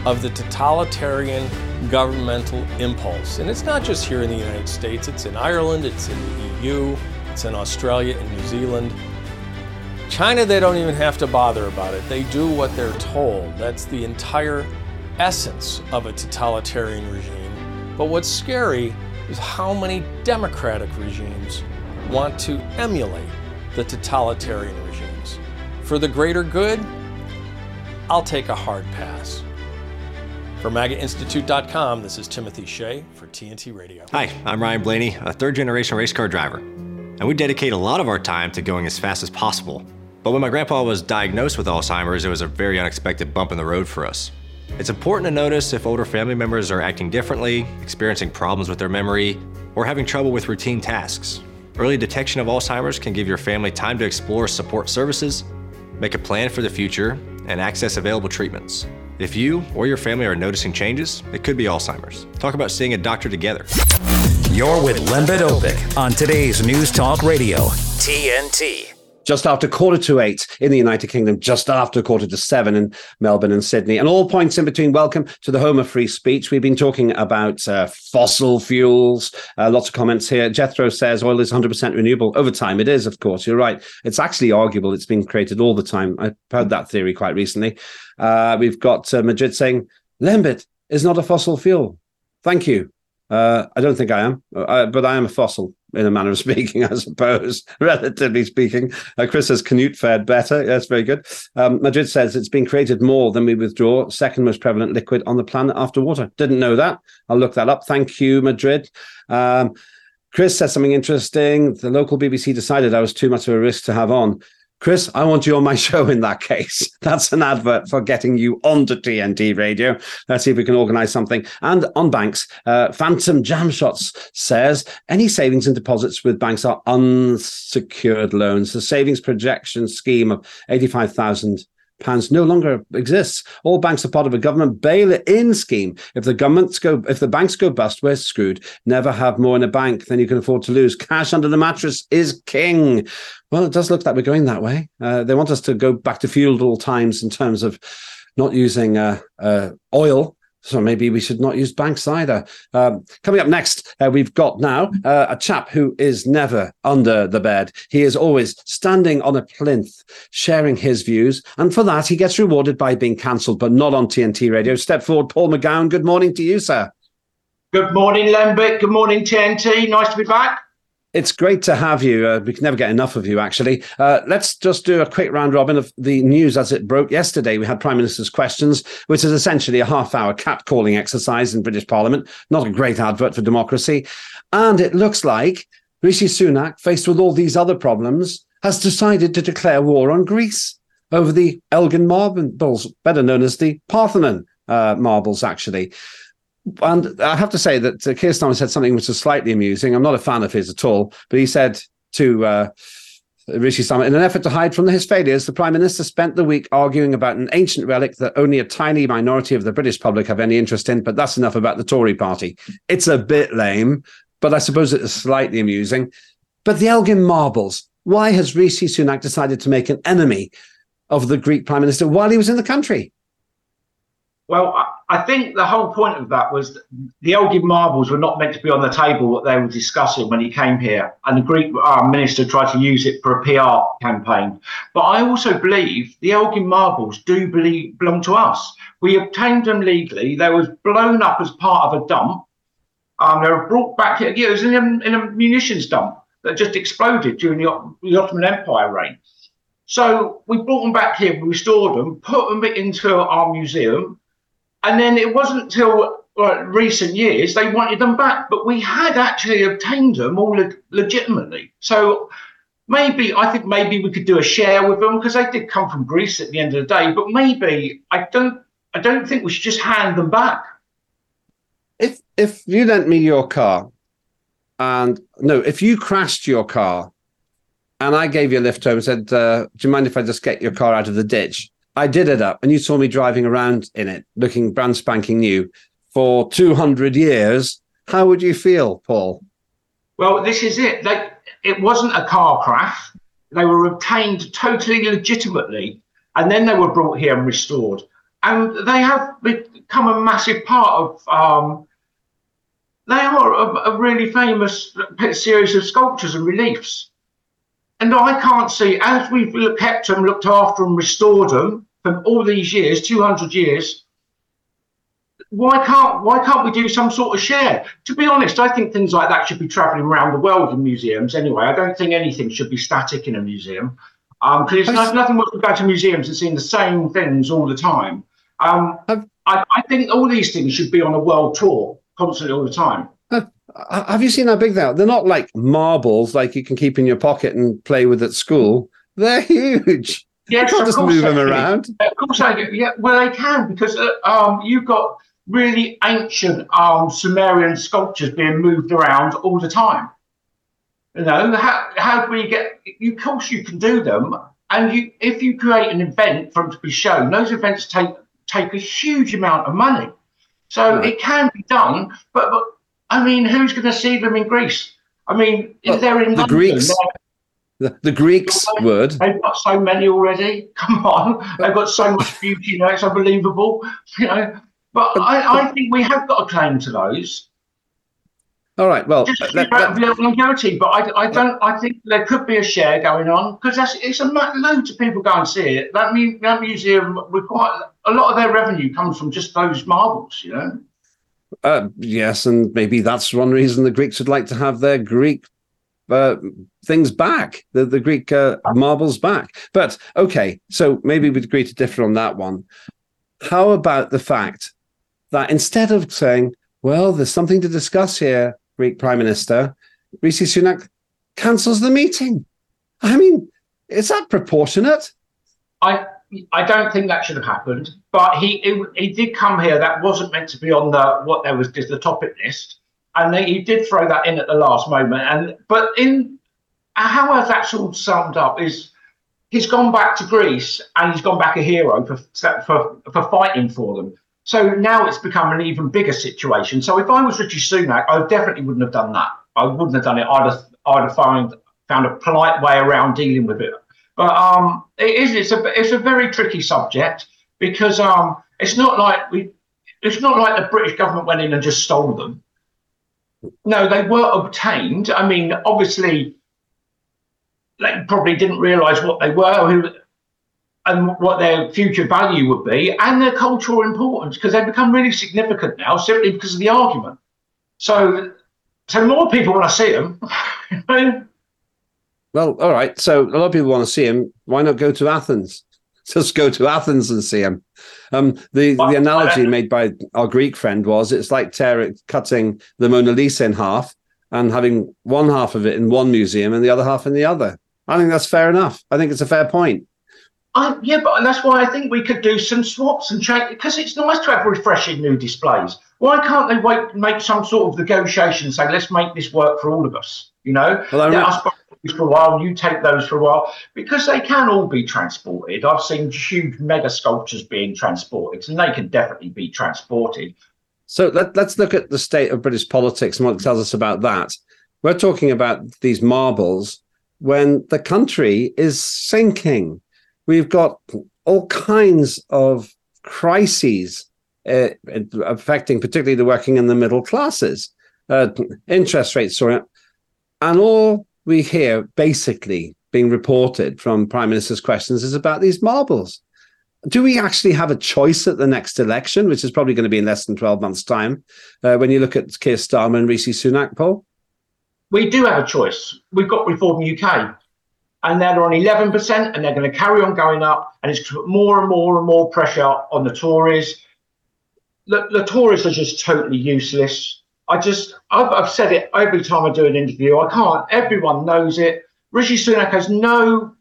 of the totalitarian governmental impulse. And it's not just here in the United States, it's in Ireland, it's in the EU, it's in Australia and New Zealand. China, they don't even have to bother about it. They do what they're told. That's the entire essence of a totalitarian regime. But what's scary is how many democratic regimes want to emulate the totalitarian regimes. For the greater good, I'll take a hard pass. For MAGAInstitute.com, this is Timothy Shea for TNT Radio. Hi, I'm Ryan Blaney, a third generation race car driver. And we dedicate a lot of our time to going as fast as possible. But when my grandpa was diagnosed with Alzheimer's, it was a very unexpected bump in the road for us. It's important to notice if older family members are acting differently, experiencing problems with their memory, or having trouble with routine tasks. Early detection of Alzheimer's can give your family time to explore support services, make a plan for the future, and access available treatments. If you or your family are noticing changes, it could be Alzheimer's. Talk about seeing a doctor together. You're with Lembit Öpik on today's News Talk Radio, TNT just after quarter to eight in the United Kingdom, just after quarter to seven in Melbourne and Sydney, and all points in between. Welcome to the home of free speech. We've been talking about uh, fossil fuels. Uh, lots of comments here. Jethro says oil is 100% renewable. Over time, it is, of course. You're right. It's actually arguable. It's been created all the time. I heard that theory quite recently. Uh, we've got uh, Madrid saying Lembit is not a fossil fuel. Thank you. Uh, I don't think I am, uh, but I am a fossil in a manner of speaking, I suppose, relatively speaking. Uh, Chris says Canute fared better. That's very good. Um, Madrid says it's been created more than we withdraw. Second most prevalent liquid on the planet after water. Didn't know that. I'll look that up. Thank you, Madrid. Um, Chris says something interesting. The local BBC decided I was too much of a risk to have on. Chris, I want you on my show in that case. That's an advert for getting you onto TNT radio. Let's see if we can organize something. And on banks, uh, Phantom Jam Shots says any savings and deposits with banks are unsecured loans. The savings projection scheme of 85,000 pounds no longer exists. All banks are part of a government bail-in scheme. If the governments go, if the banks go bust, we're screwed. Never have more in a bank than you can afford to lose. Cash under the mattress is king. Well, it does look like we're going that way. Uh, they want us to go back to feudal times in terms of not using uh, uh, oil so maybe we should not use banks either. Um, coming up next, uh, we've got now uh, a chap who is never under the bed. He is always standing on a plinth, sharing his views. And for that, he gets rewarded by being cancelled, but not on TNT radio. Step forward, Paul McGowan. Good morning to you, sir. Good morning, Lembit. Good morning, TNT. Nice to be back. It's great to have you. Uh, we can never get enough of you, actually. Uh, let's just do a quick round robin of the news as it broke yesterday. We had Prime Minister's questions, which is essentially a half hour catcalling exercise in British Parliament. Not a great advert for democracy. And it looks like Rishi Sunak, faced with all these other problems, has decided to declare war on Greece over the Elgin marbles, better known as the Parthenon uh, marbles, actually and I have to say that uh, Keir Starmer said something which was slightly amusing. I'm not a fan of his at all, but he said to uh, Rishi Sunak. In an effort to hide from his failures, the Prime Minister spent the week arguing about an ancient relic that only a tiny minority of the British public have any interest in, but that's enough about the Tory party. It's a bit lame, but I suppose it is slightly amusing. But the Elgin marbles, why has Rishi Sunak decided to make an enemy of the Greek Prime Minister while he was in the country? Well, I think the whole point of that was the Elgin marbles were not meant to be on the table what they were discussing when he came here, and the Greek uh, minister tried to use it for a PR campaign. But I also believe the Elgin marbles do believe, belong to us. We obtained them legally. They was blown up as part of a dump. Um, they were brought back here. It was in a, in a munitions dump that just exploded during the, the Ottoman Empire reign. So we brought them back here, we restored them, put them into our museum, and then it wasn't until well, recent years they wanted them back, but we had actually obtained them all le- legitimately. So maybe I think maybe we could do a share with them because they did come from Greece at the end of the day. But maybe I don't I don't think we should just hand them back. If if you lent me your car, and no, if you crashed your car, and I gave you a lift home and said, uh, "Do you mind if I just get your car out of the ditch?" I did it up, and you saw me driving around in it, looking brand spanking new for 200 years. How would you feel, Paul? Well, this is it. They, it wasn't a car crash. They were obtained totally legitimately, and then they were brought here and restored. And they have become a massive part of. Um, they are a, a really famous series of sculptures and reliefs. And I can't see, as we've kept them, looked after them, restored them for all these years, 200 years, why can't why can't we do some sort of share? To be honest, I think things like that should be travelling around the world in museums anyway. I don't think anything should be static in a museum because um, there's nothing worse than going to museums and seeing the same things all the time. Um, I, I, think all these things should be on a world tour constantly all the time. Have you seen how big they are? They're not like marbles like you can keep in your pocket and play with at school. They're huge. Yes, you can't just move them around. Of course, I do. Yeah, well, they can because uh, um, you've got really ancient um, Sumerian sculptures being moved around all the time. You know, how, how do we get? Of course, you can do them, and you if you create an event for them to be shown, those events take take a huge amount of money. So right. it can be done, but, but I mean, who's going to see them in Greece? I mean, well, they're in the London, Greeks. The Greeks. They've got so many already. Come on, they've got so much beauty now. It's unbelievable. You know, but, I, I think we have got a claim to those. All right. Well, just let, let, longevity, but I, I don't. I think there could be a share going on because that's it's a loads of people go and see it. That, mu- that museum require a lot of their revenue comes from just those marbles. You know. Uh, yes, and maybe that's one reason the Greeks would like to have their Greek uh, things back, the, the Greek uh, marbles back. But okay, so maybe we'd agree to differ on that one. How about the fact that instead of saying, well, there's something to discuss here, Greek Prime Minister, Rishi Sunak cancels the meeting? I mean, is that proportionate? I I don't think that should have happened. But he it, he did come here. That wasn't meant to be on the what there was the topic list and they, he did throw that in at the last moment. And but in how that's all summed up is he's gone back to Greece and he's gone back a hero for for for fighting for them. So now it's become an even bigger situation. So if I was Rishi Sunak, I definitely wouldn't have done that. I wouldn't have done it. I'd have I'd have found found a polite way around dealing with it. But um, it is it's a it's a very tricky subject because um, it's not like we it's not like the British government went in and just stole them. No, they were obtained. I mean, obviously, they probably didn't realise what they were, and what their future value would be, and their cultural importance, because they've become really significant now simply because of the argument. So, so more people want to see them. well, all right. So a lot of people want to see him. Why not go to Athens? Just go to Athens and see him. Um, the the analogy made by our Greek friend was it's like tearing, cutting the Mona Lisa in half and having one half of it in one museum and the other half in the other. I think that's fair enough. I think it's a fair point. I, yeah, but that's why I think we could do some swaps and change because it's nice to have refreshing new displays. Why can't they wait make some sort of negotiation? Say, let's make this work for all of us. You know, well, I, us for a while, you take those for a while, because they can all be transported. I've seen huge mega sculptures being transported, and they can definitely be transported. So let, let's look at the state of British politics and what it tells us about that. We're talking about these marbles when the country is sinking. We've got all kinds of crises uh, affecting particularly the working and the middle classes. Uh, interest rates soaring, and all we hear basically being reported from prime minister's questions is about these marbles. Do we actually have a choice at the next election, which is probably going to be in less than 12 months' time, uh, when you look at Keir Starmer and Rishi Sunak, Paul? We do have a choice. We've got Reform UK, and they're on 11%, and they're going to carry on going up, and it's put more and more and more pressure on the Tories. The, the Tories are just totally useless. I just, I've, I've said it every time I do an interview. I can't. Everyone knows it. Rishi Sunak has no.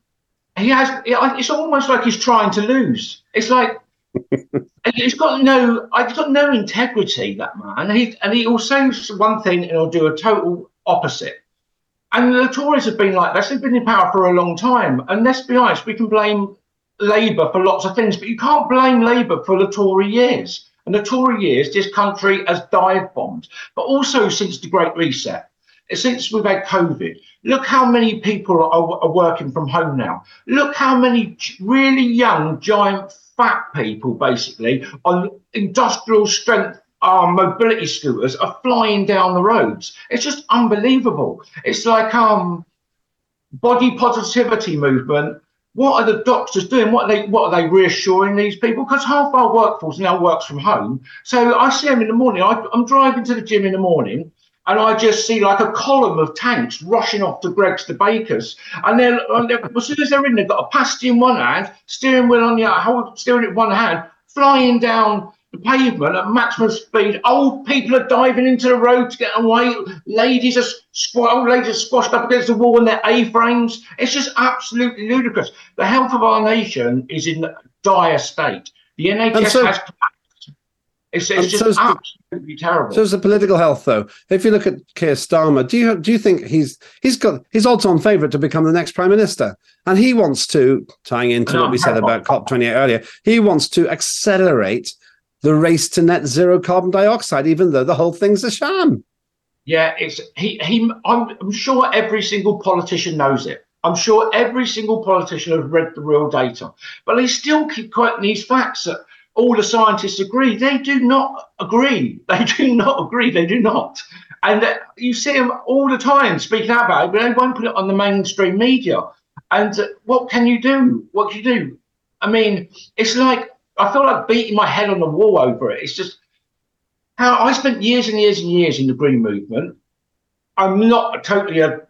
He has. It's almost like he's trying to lose. It's like he's got no. He's got no integrity. That man. He and he will say one thing and he'll do a total opposite. And the Tories have been like this. They've been in power for a long time. And let's be honest, we can blame Labour for lots of things, but you can't blame Labour for the Tory years. And the Tory years, this country has dive bombed. But also since the Great Reset, since we've had COVID, look how many people are, are working from home now. Look how many really young, giant, fat people, basically, on industrial strength our mobility scooters are flying down the roads. It's just unbelievable. It's like um body positivity movement what are the doctors doing? What are they what are they reassuring these people? Because half our workforce now works from home. So I see them in the morning. I, I'm driving to the gym in the morning, and I just see like a column of tanks rushing off to Greggs to Bakers. And then as soon as they're in, they've got a pasty in one hand, steering wheel on the other, steering it one hand, flying down the pavement at maximum speed. Old people are diving into the road to get away. Ladies are squ- old ladies are squashed up against the wall in their A-frames. It's just absolutely ludicrous. The health of our nation is in dire state. The NHS so, has it's, it's just so absolutely terrible. So is the political health, though. If you look at Keir Starmer, do you do you think he's he's got his odds-on favourite to become the next prime minister, and he wants to tying into no, what we said about COP twenty eight earlier, he wants to accelerate the race to net zero carbon dioxide, even though the whole thing's a sham. Yeah, it's he. He. I'm, I'm sure every single politician knows it. I'm sure every single politician has read the real data, but they still keep quoting these facts that all the scientists agree. They do not agree. They do not agree. They do not. And uh, you see them all the time speaking out about it, but they won't put it on the mainstream media. And uh, what can you do? What can you do? I mean, it's like I feel like beating my head on the wall over it. It's just how I spent years and years and years in the green movement. I'm not totally a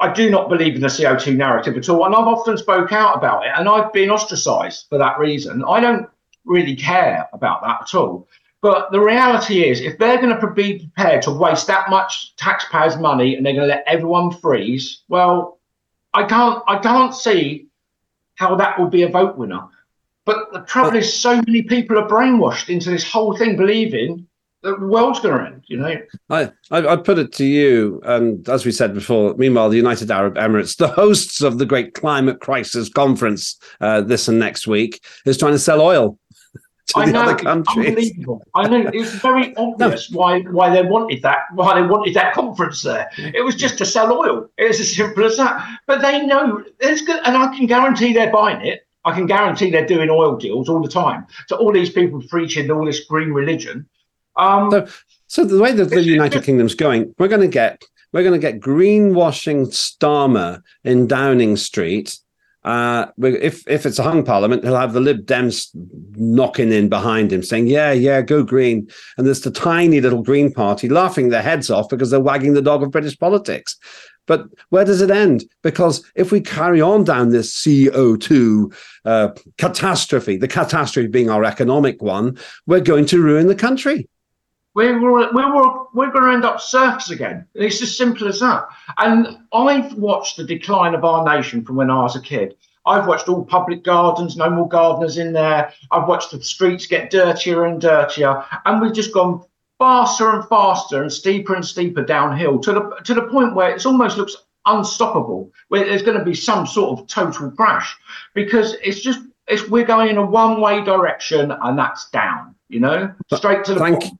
I do not believe in the CO2 narrative at all. And I've often spoke out about it and I've been ostracized for that reason. I don't really care about that at all. But the reality is, if they're going to be prepared to waste that much taxpayers' money and they're going to let everyone freeze, well, I can't, I can't see how that would be a vote winner. But the trouble but, is, so many people are brainwashed into this whole thing, believing that the world's going to end. You know, I, I I put it to you, and as we said before, meanwhile, the United Arab Emirates, the hosts of the Great Climate Crisis Conference uh, this and next week, is trying to sell oil to I the know, other countries. Unbelievable. I know it's very obvious no. why why they wanted that why they wanted that conference there. It was just to sell oil. It's as simple as that. But they know and I can guarantee they're buying it. I can guarantee they're doing oil deals all the time. So all these people preaching all this green religion. Um, so, so the way that the United Kingdom's going, we're going to get we're going to get greenwashing Starmer in Downing Street. Uh, if if it's a hung parliament, he'll have the Lib Dems knocking in behind him, saying, "Yeah, yeah, go green." And there's the tiny little Green Party laughing their heads off because they're wagging the dog of British politics. But where does it end? Because if we carry on down this CO2 uh, catastrophe, the catastrophe being our economic one, we're going to ruin the country. We're, we're, we're, we're going to end up serfs again. It's as simple as that. And I've watched the decline of our nation from when I was a kid. I've watched all public gardens, no more gardeners in there. I've watched the streets get dirtier and dirtier. And we've just gone faster and faster and steeper and steeper downhill to the to the point where it almost looks unstoppable. Where there's going to be some sort of total crash because it's just it's we're going in a one way direction and that's down. You know, straight to the Thank bottom.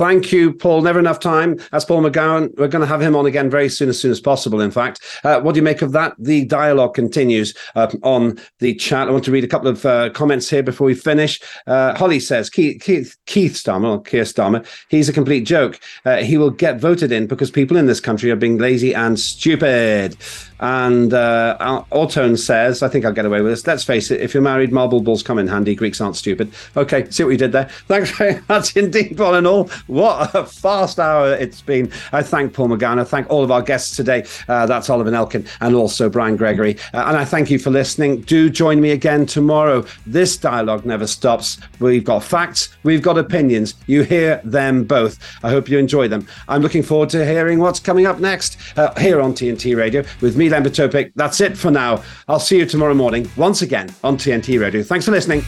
Thank you, Paul. Never enough time. That's Paul McGowan. We're going to have him on again very soon, as soon as possible, in fact. Uh, what do you make of that? The dialogue continues uh, on the chat. I want to read a couple of uh, comments here before we finish. Uh, Holly says, Keith, Keith, Keith Starmer, or Keir Starmer, he's a complete joke. Uh, he will get voted in because people in this country are being lazy and stupid. And uh, Autone says, I think I'll get away with this. Let's face it, if you're married, marble balls come in handy. Greeks aren't stupid. Okay, see what we did there. Thanks very much indeed, all and all. What a fast hour it's been. I thank Paul McGowan. I thank all of our guests today. Uh, that's Oliver Nelkin and also Brian Gregory. Uh, and I thank you for listening. Do join me again tomorrow. This dialogue never stops. We've got facts, we've got opinions. You hear them both. I hope you enjoy them. I'm looking forward to hearing what's coming up next uh, here on TNT Radio with me, Topic. That's it for now. I'll see you tomorrow morning once again on TNT Radio. Thanks for listening.